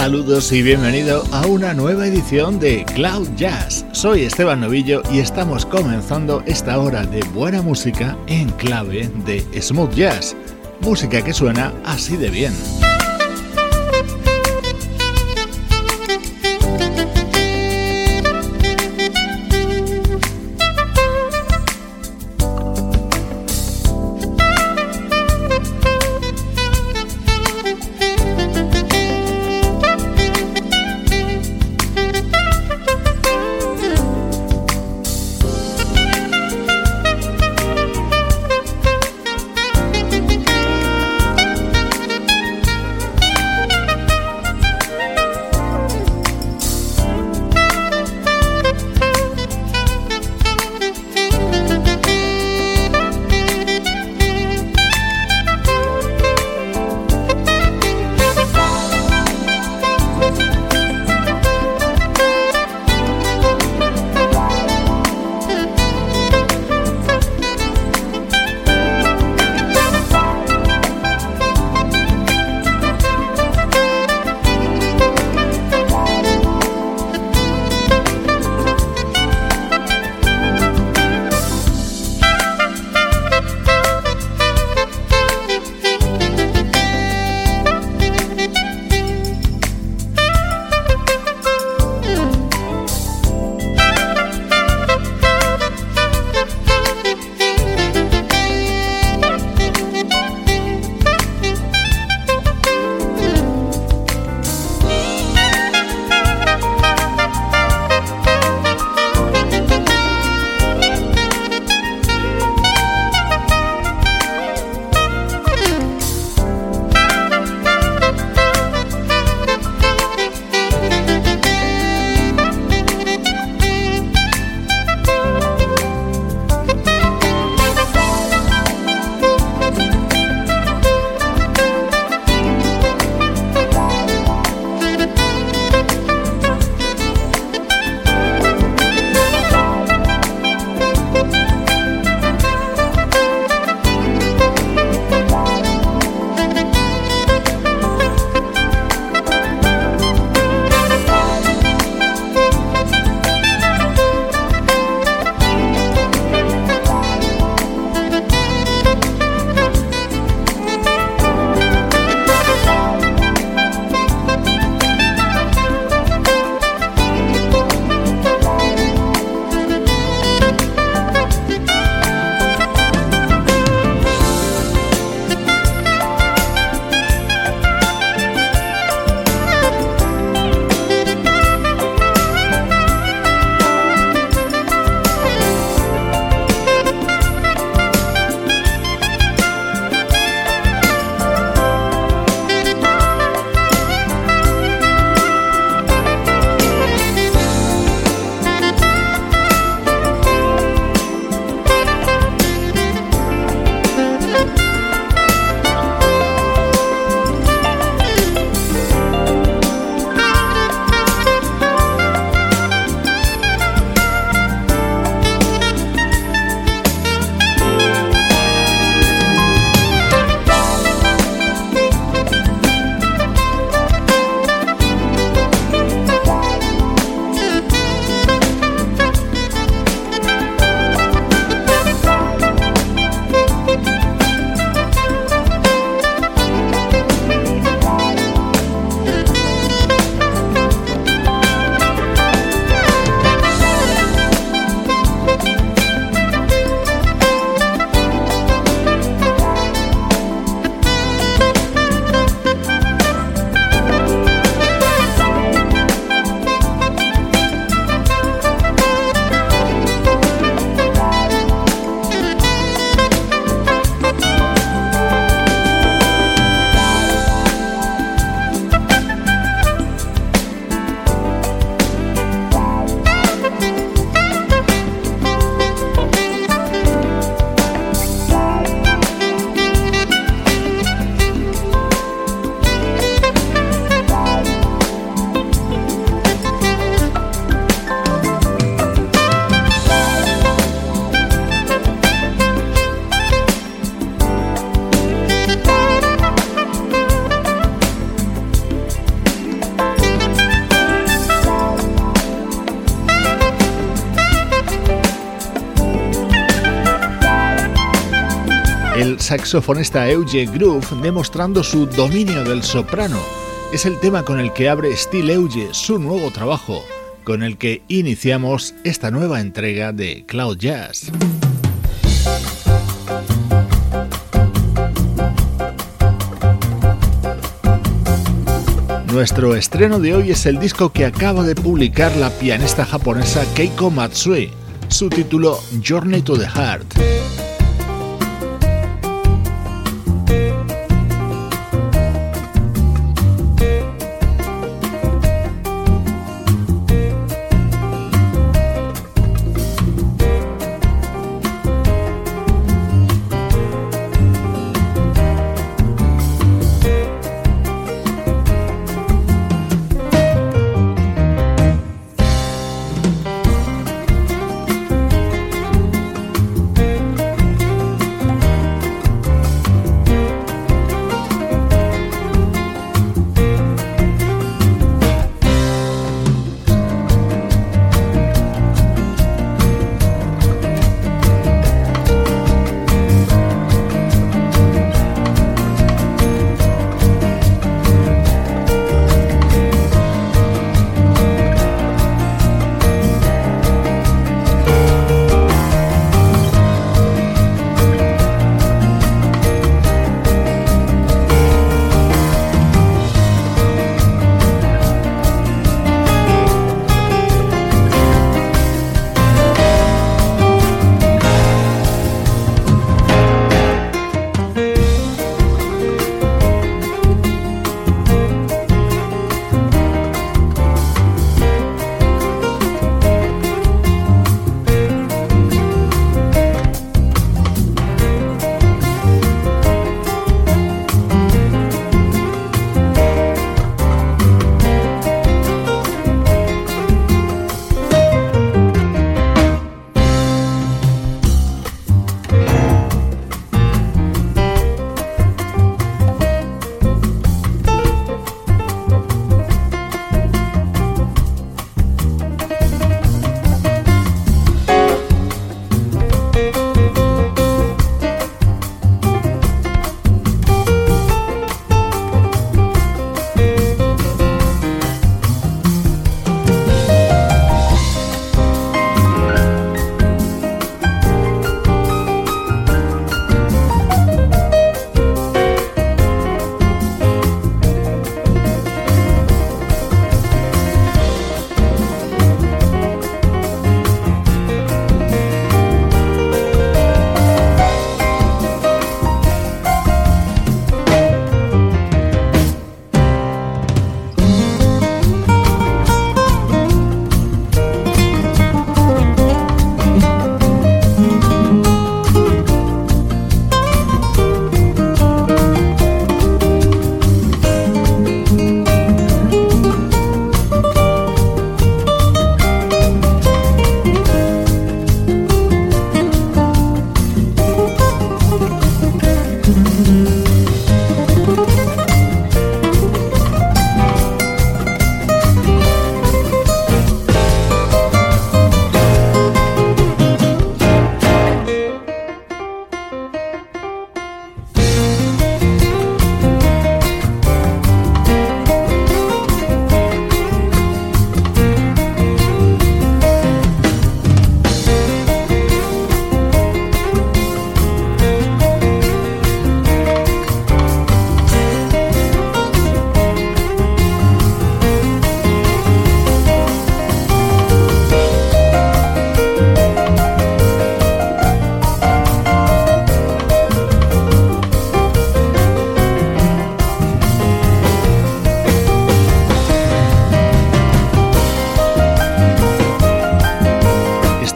Saludos y bienvenido a una nueva edición de Cloud Jazz. Soy Esteban Novillo y estamos comenzando esta hora de buena música en clave de smooth jazz. Música que suena así de bien. Saxofonista Euge Groove demostrando su dominio del soprano. Es el tema con el que abre Steel Euge su nuevo trabajo, con el que iniciamos esta nueva entrega de Cloud Jazz. Nuestro estreno de hoy es el disco que acaba de publicar la pianista japonesa Keiko Matsui, su título Journey to the Heart.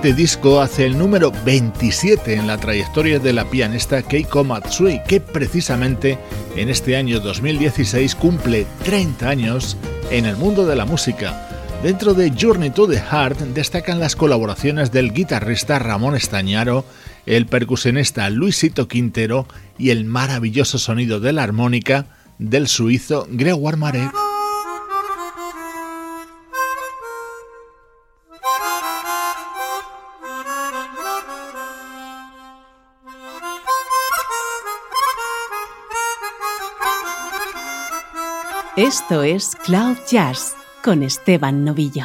Este disco hace el número 27 en la trayectoria de la pianista Keiko Matsui, que precisamente en este año 2016 cumple 30 años en el mundo de la música. Dentro de Journey to the Heart destacan las colaboraciones del guitarrista Ramón Estañaro, el percusionista Luisito Quintero y el maravilloso sonido de la armónica del suizo Grégoire Marek. Esto es Cloud Jazz con Esteban Novillo.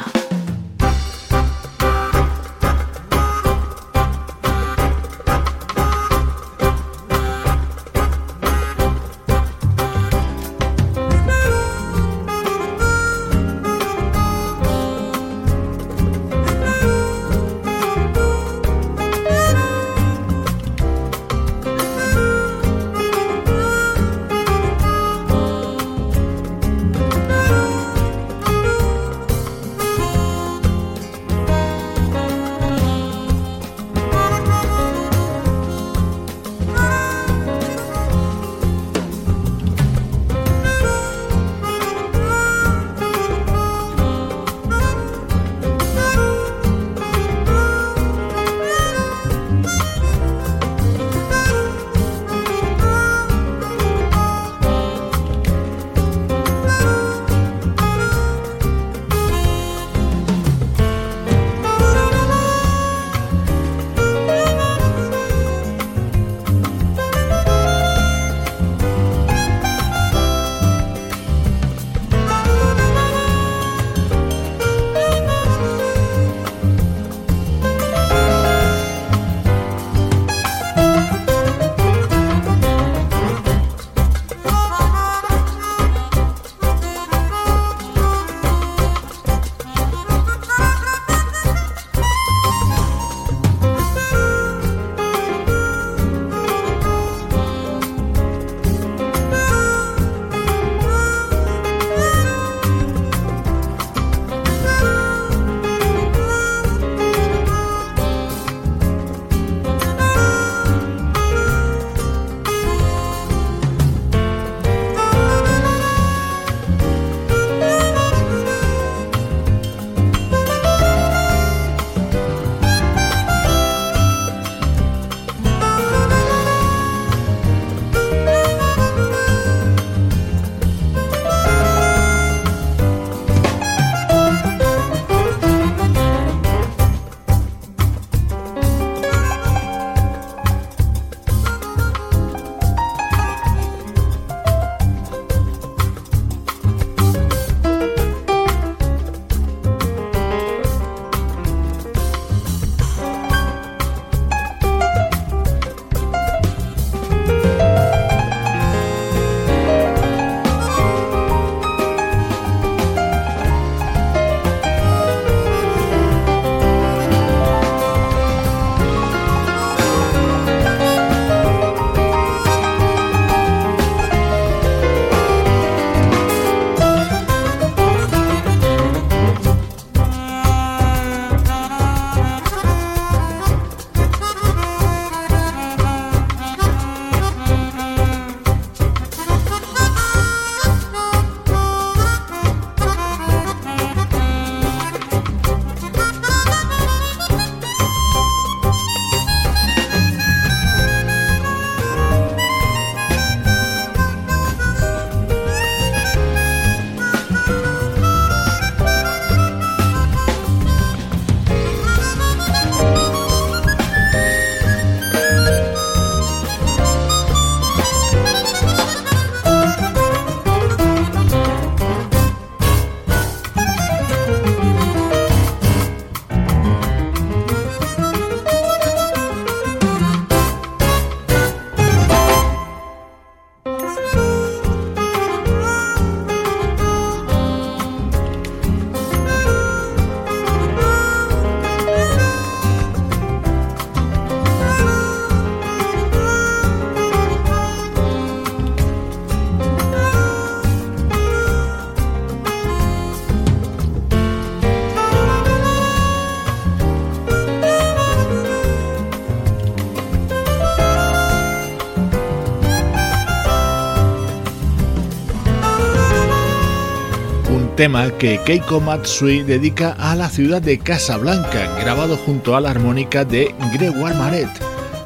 Tema que Keiko Matsui dedica a la ciudad de Casablanca, grabado junto a la armónica de Gregoire Maret.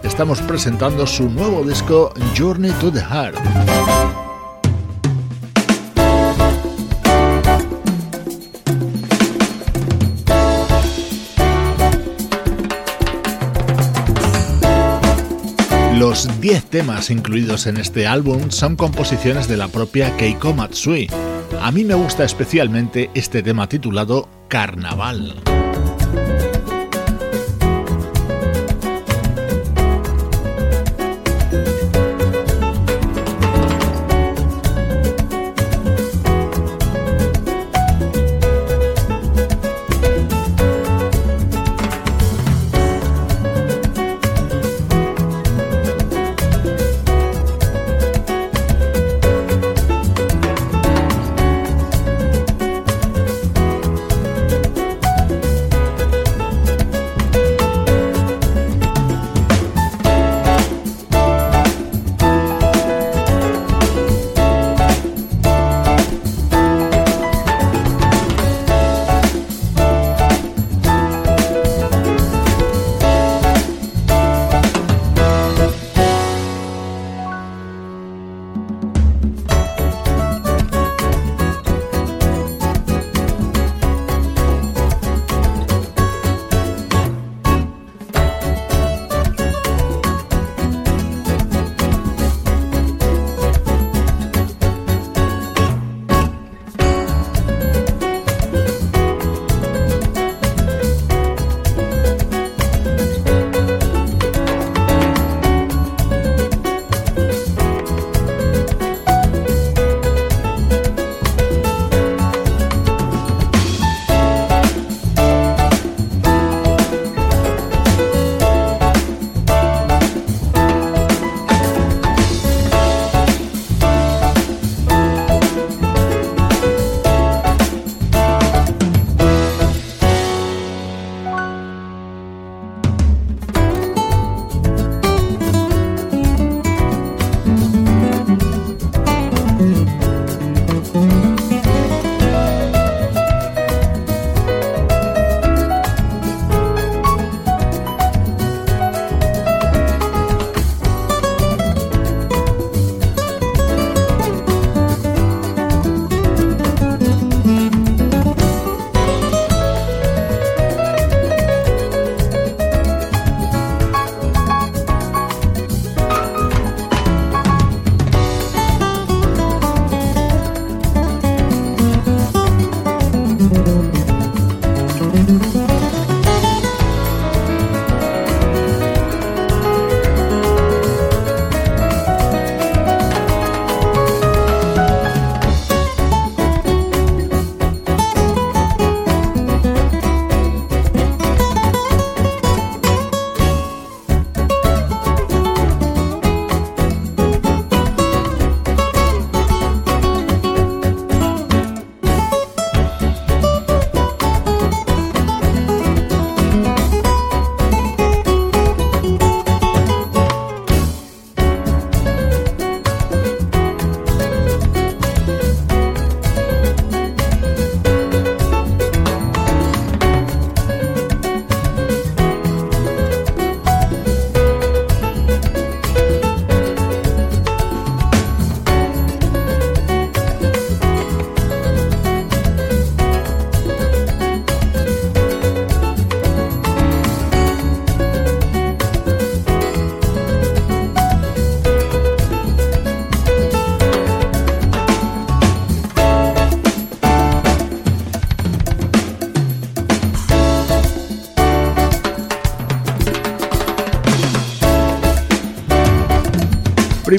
Estamos presentando su nuevo disco Journey to the Heart. Los 10 temas incluidos en este álbum son composiciones de la propia Keiko Matsui. A mí me gusta especialmente este tema titulado Carnaval.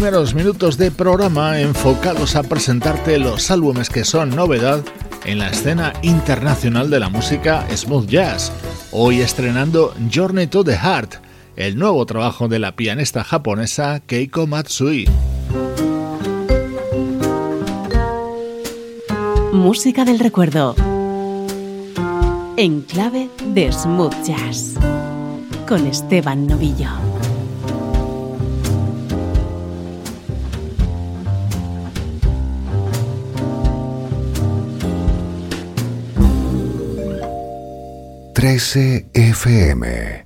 Primeros minutos de programa enfocados a presentarte los álbumes que son novedad en la escena internacional de la música smooth jazz. Hoy estrenando Journey to the Heart, el nuevo trabajo de la pianista japonesa Keiko Matsui. Música del recuerdo. En clave de smooth jazz. Con Esteban Novillo. 13 FM.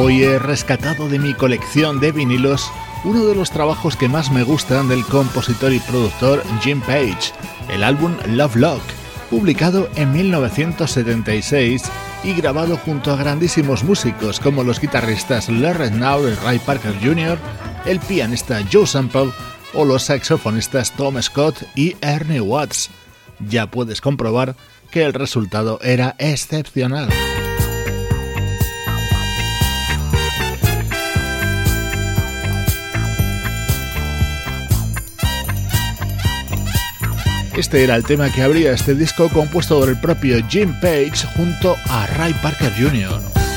Hoy he rescatado de mi colección de vinilos uno de los trabajos que más me gustan del compositor y productor Jim Page, el álbum Love Lock, publicado en 1976 y grabado junto a grandísimos músicos como los guitarristas Larry Now y Ray Parker Jr., el pianista Joe Sample o los saxofonistas Tom Scott y Ernie Watts. Ya puedes comprobar que el resultado era excepcional. Este era el tema que abría este disco compuesto por el propio Jim Page junto a Ray Parker Jr.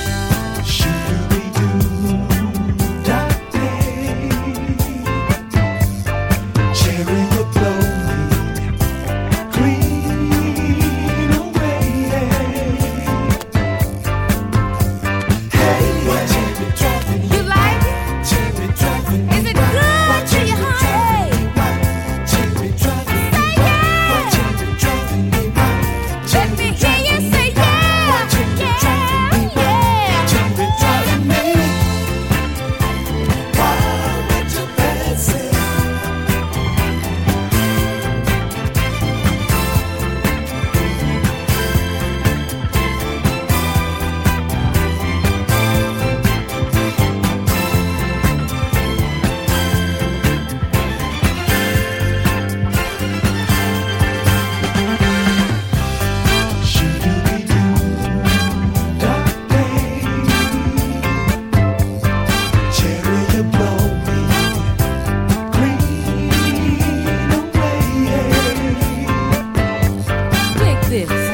prazer.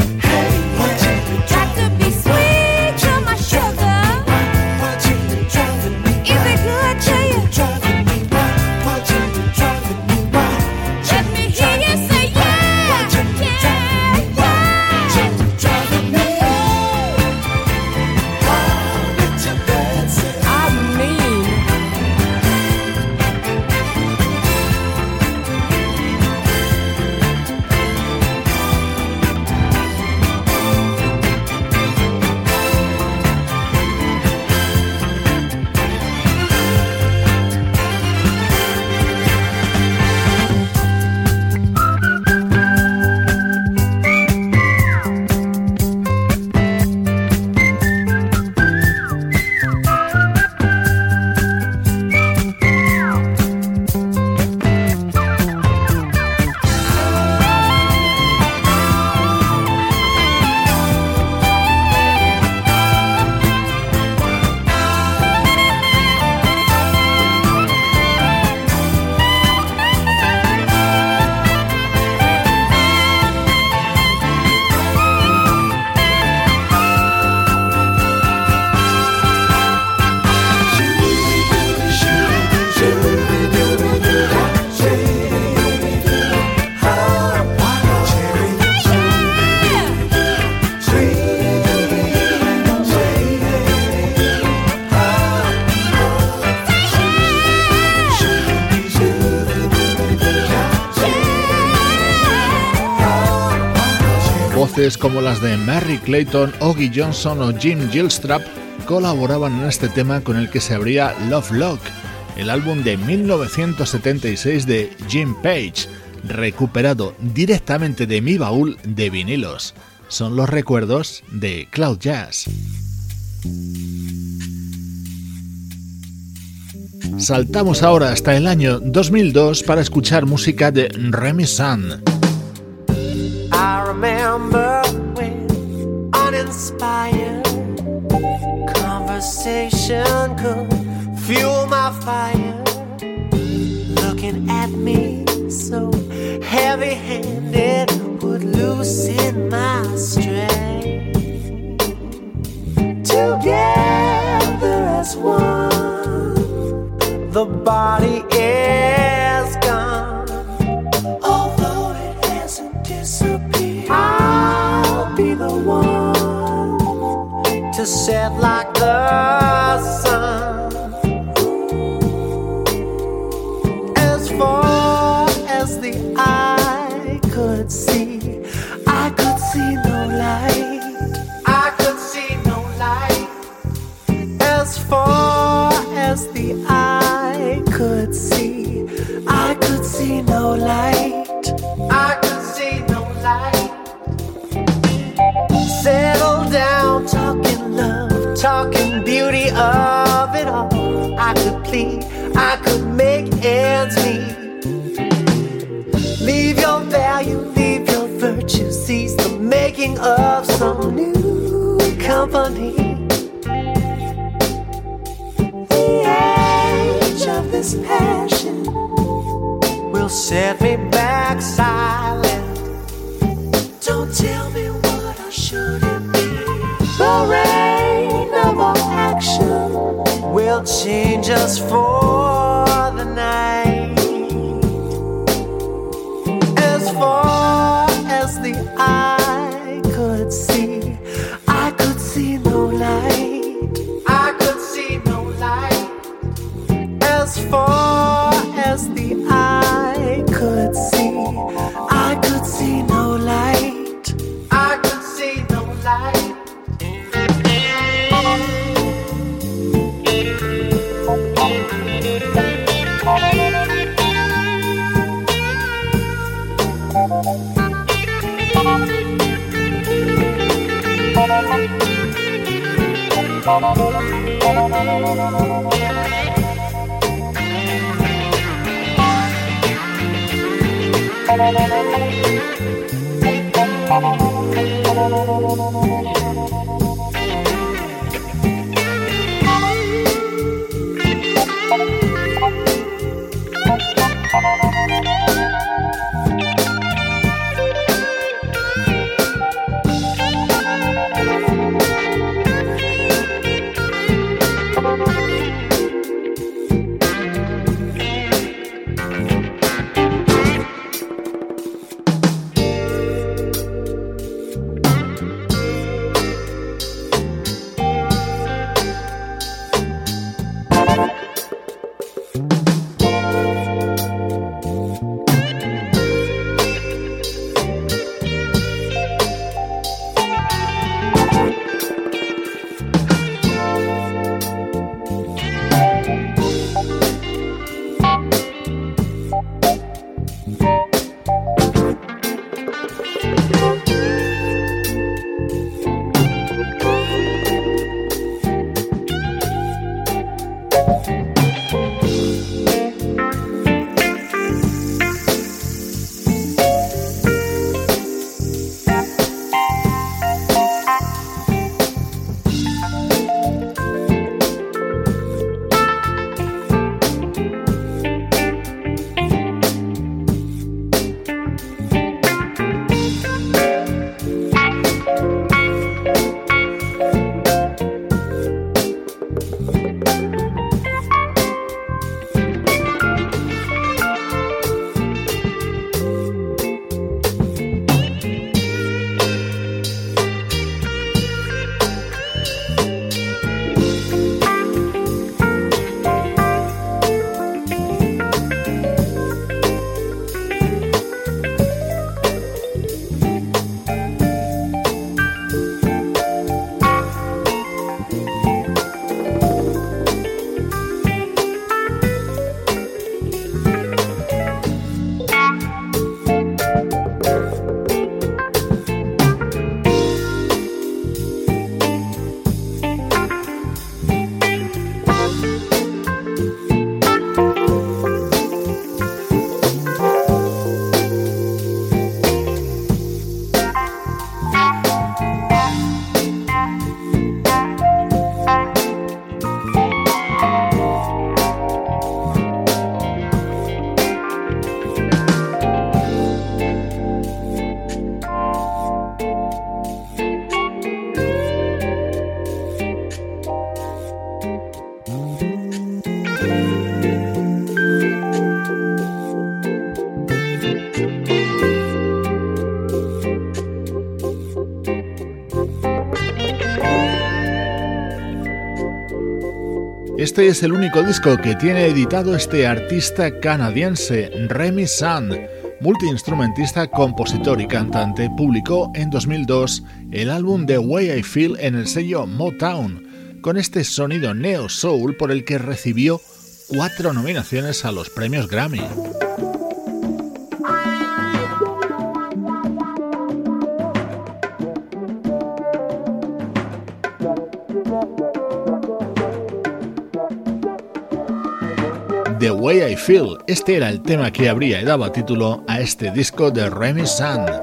Como las de Mary Clayton, Oggy Johnson o Jim Gilstrap colaboraban en este tema con el que se abría Love Lock, el álbum de 1976 de Jim Page, recuperado directamente de mi baúl de vinilos. Son los recuerdos de Cloud Jazz. Saltamos ahora hasta el año 2002 para escuchar música de Remy Sun. Remember when uninspired conversation could fuel my fire. Looking at me so heavy handed would loosen my strength. Together as one, the body is set like the sun. As far as the eye could see, I could see no light. I could see no light. As far as the eye could see, I could see no light. I could see no light. Settle down, talking talking beauty of it all. I could plead, I could make ends meet. Leave your value, leave your virtue, seize the making of some new company. of this passion will set me back silent. Don't tell me what I shouldn't change us for Thank you. Bye. Este es el único disco que tiene editado este artista canadiense, Remy Sand, multiinstrumentista, compositor y cantante. Publicó en 2002 el álbum The Way I Feel en el sello Motown, con este sonido neo soul por el que recibió cuatro nominaciones a los premios Grammy. Way I Feel. Este era el tema que abría y daba título a este disco de Remy Sand.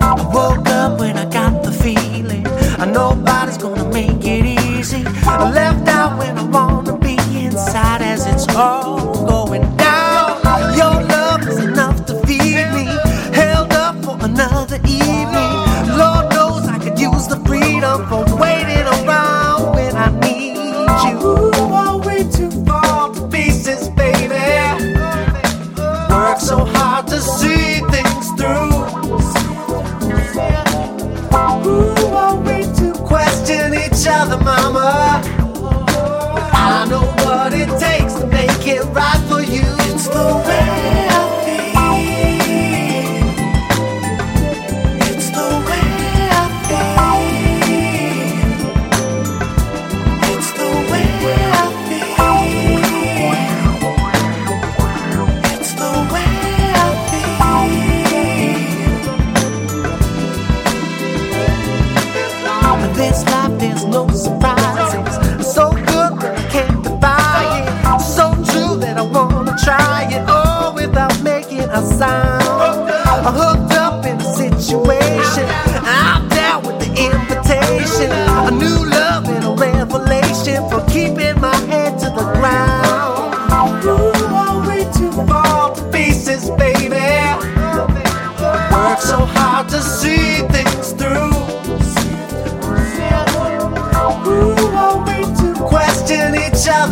there's no surprise.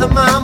the mama.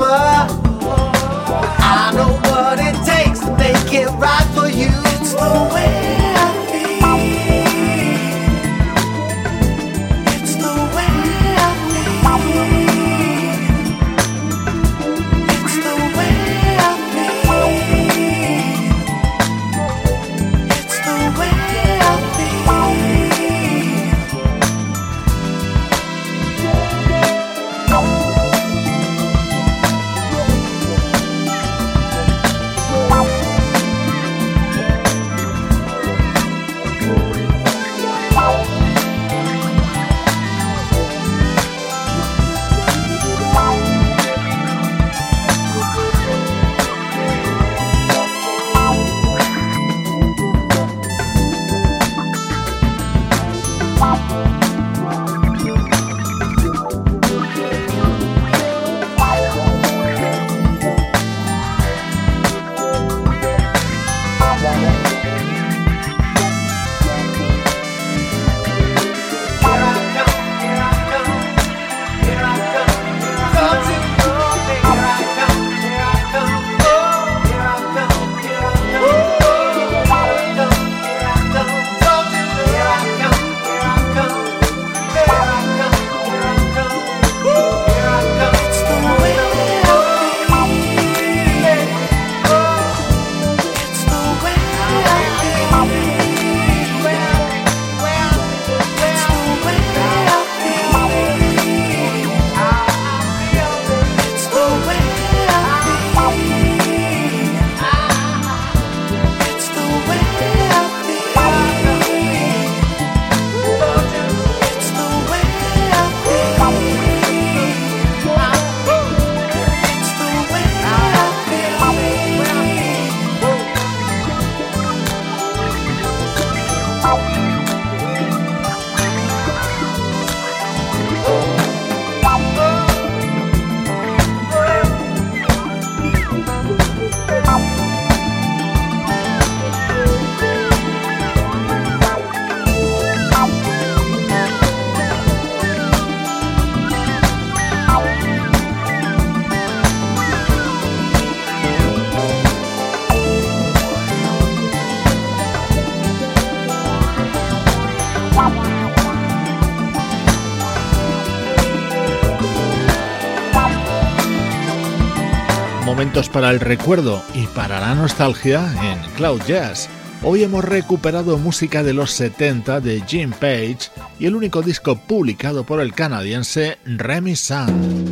para el recuerdo y para la nostalgia en Cloud Jazz. Hoy hemos recuperado música de los 70 de Jim Page y el único disco publicado por el canadiense Remy Sun.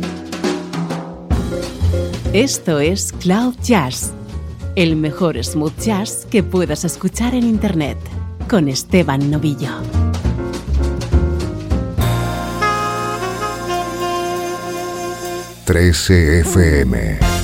Esto es Cloud Jazz, el mejor smooth jazz que puedas escuchar en Internet, con Esteban Novillo. ...13 FM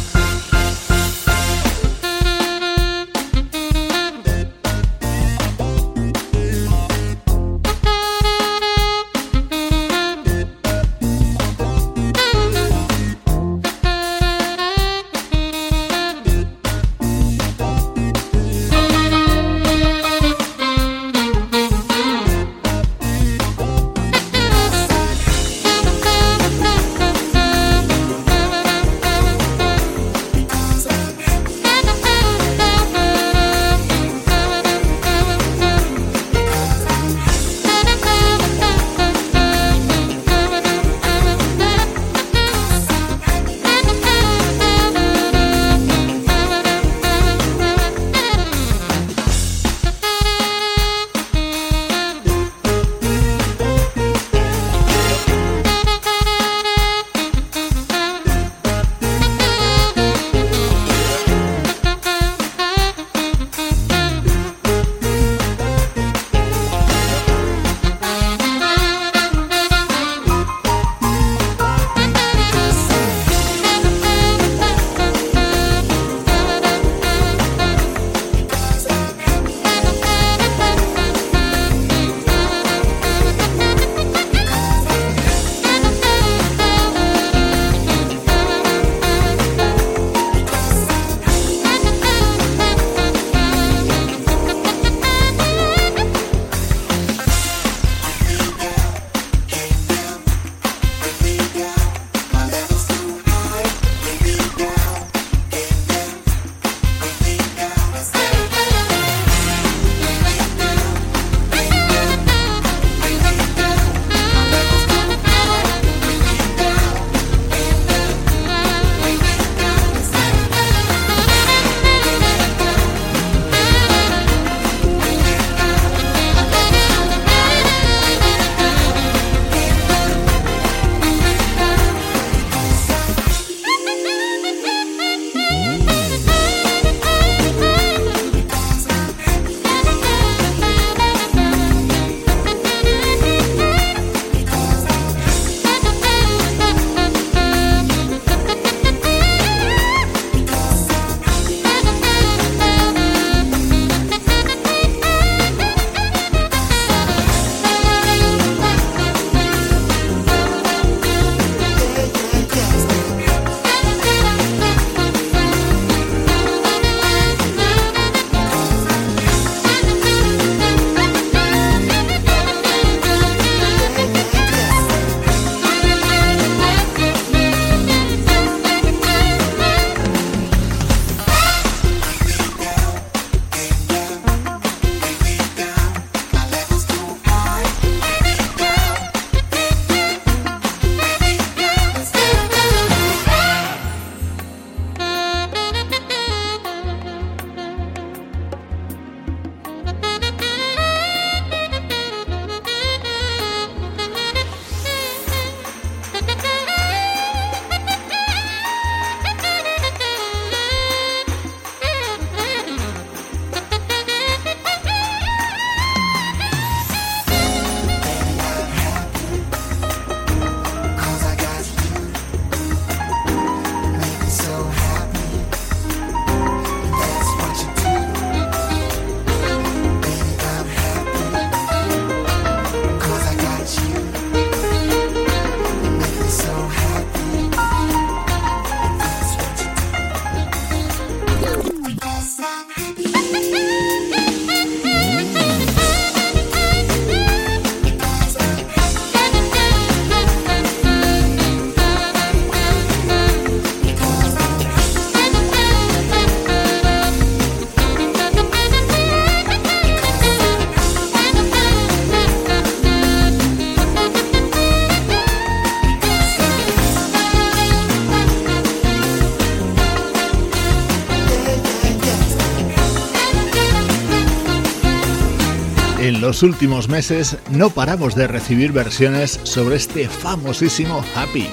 los últimos meses no paramos de recibir versiones sobre este famosísimo Happy.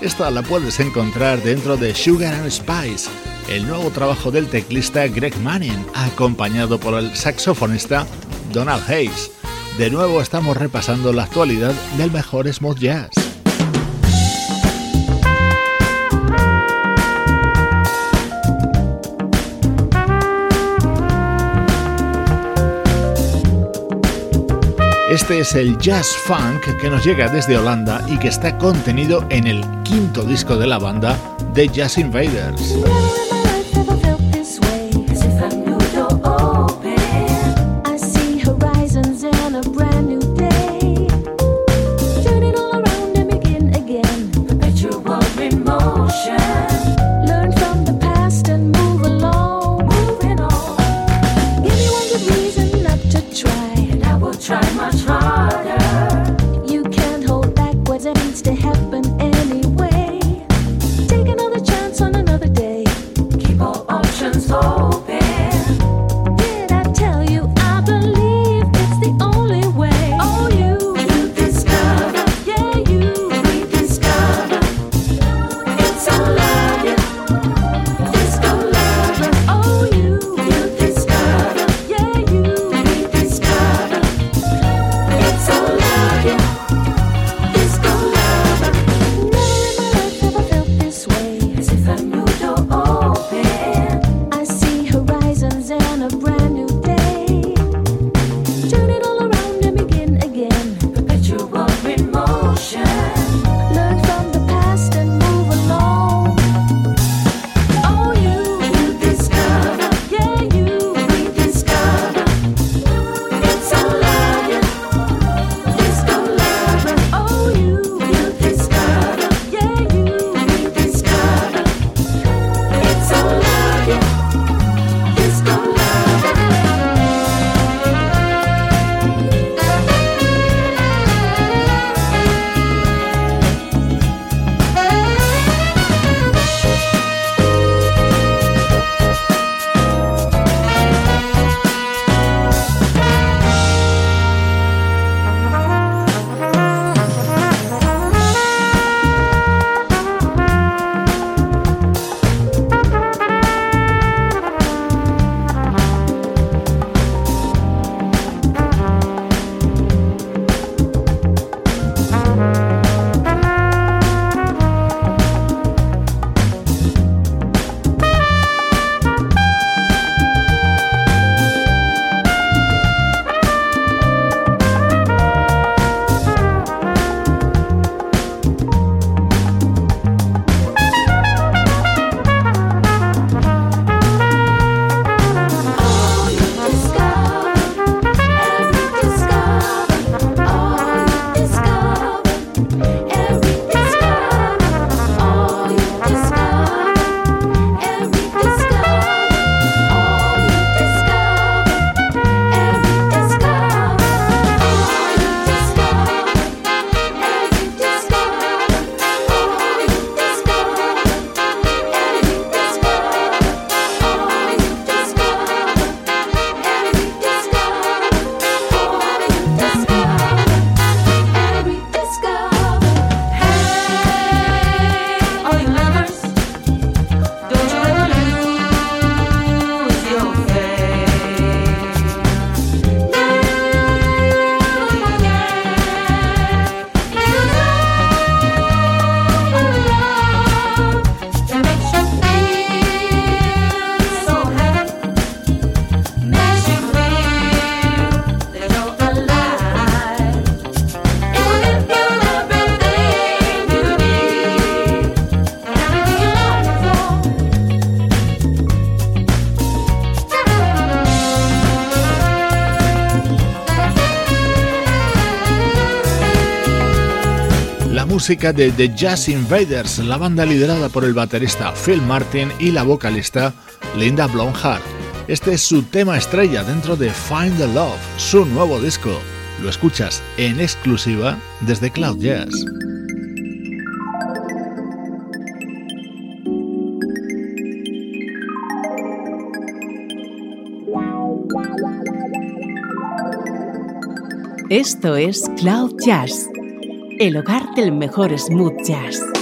Esta la puedes encontrar dentro de Sugar and Spice, el nuevo trabajo del teclista Greg Manning, acompañado por el saxofonista Donald Hayes. De nuevo estamos repasando la actualidad del mejor smooth jazz. Este es el jazz funk que nos llega desde Holanda y que está contenido en el quinto disco de la banda, The Jazz Invaders. I try. Música de The Jazz Invaders, la banda liderada por el baterista Phil Martin y la vocalista Linda Blomhart. Este es su tema estrella dentro de Find the Love, su nuevo disco. Lo escuchas en exclusiva desde Cloud Jazz. Esto es Cloud Jazz el hogar del mejor smooth jazz.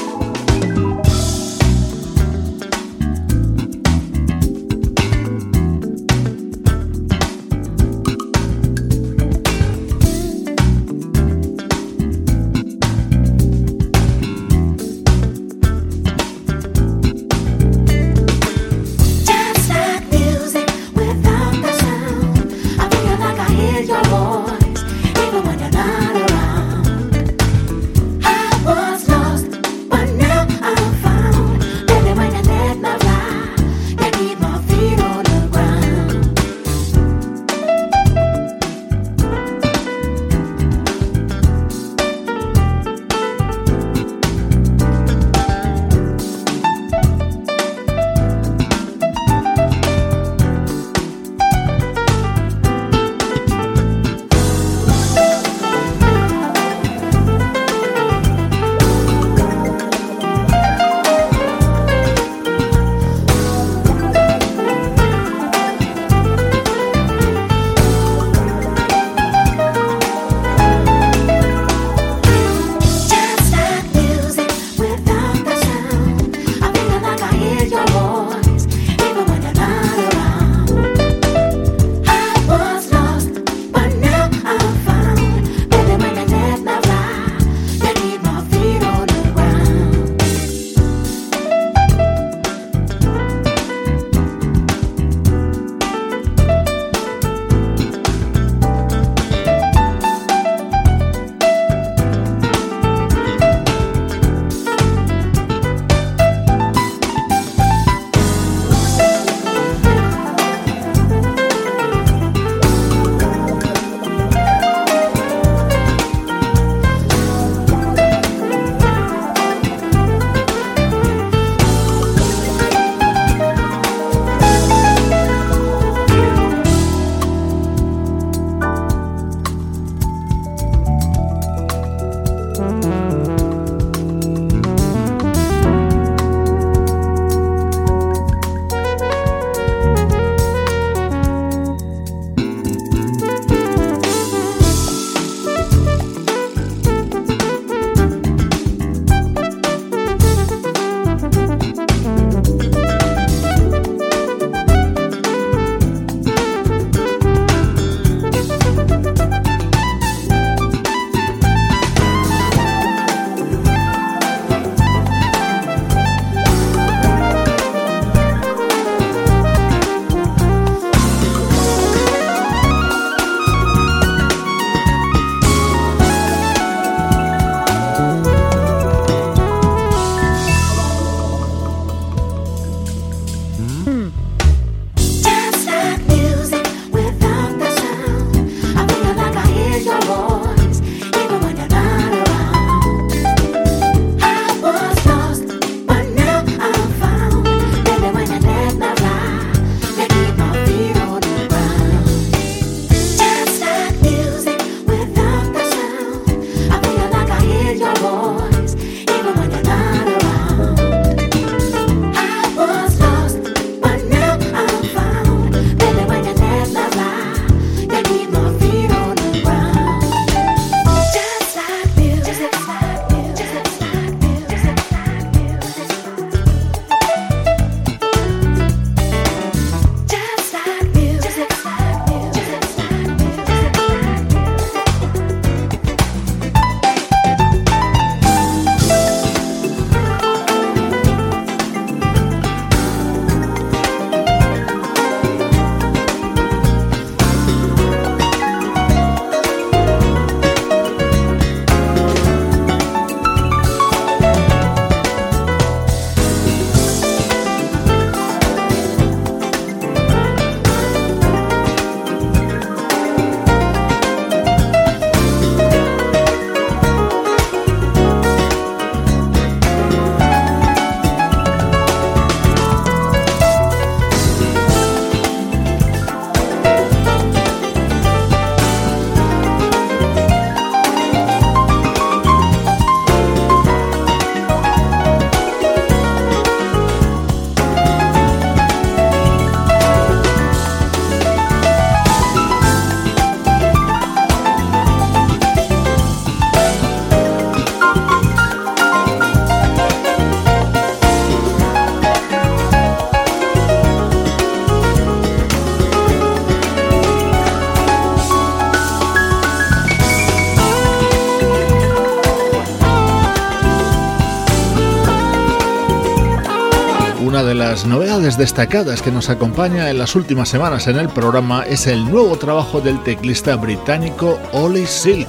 Las novedades destacadas que nos acompaña en las últimas semanas en el programa es el nuevo trabajo del teclista británico Ollie Silk,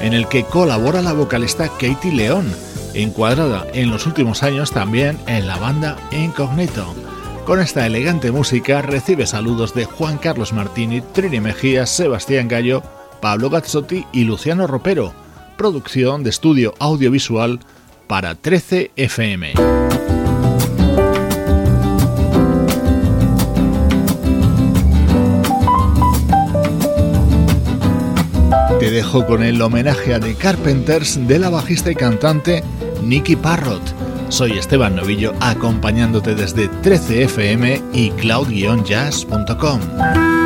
en el que colabora la vocalista Katie León, encuadrada en los últimos años también en la banda Incognito. Con esta elegante música recibe saludos de Juan Carlos Martini, Trini Mejías, Sebastián Gallo, Pablo Gazzotti y Luciano Ropero. Producción de estudio audiovisual para 13 FM. Dejo con el homenaje a The Carpenters de la bajista y cantante Nicky Parrott. Soy Esteban Novillo acompañándote desde 13fm y cloud-jazz.com.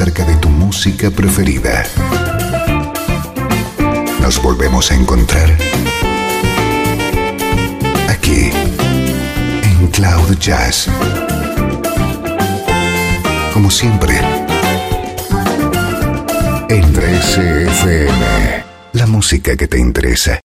acerca de tu música preferida. Nos volvemos a encontrar aquí en Cloud Jazz. Como siempre, en 13FM, la música que te interesa.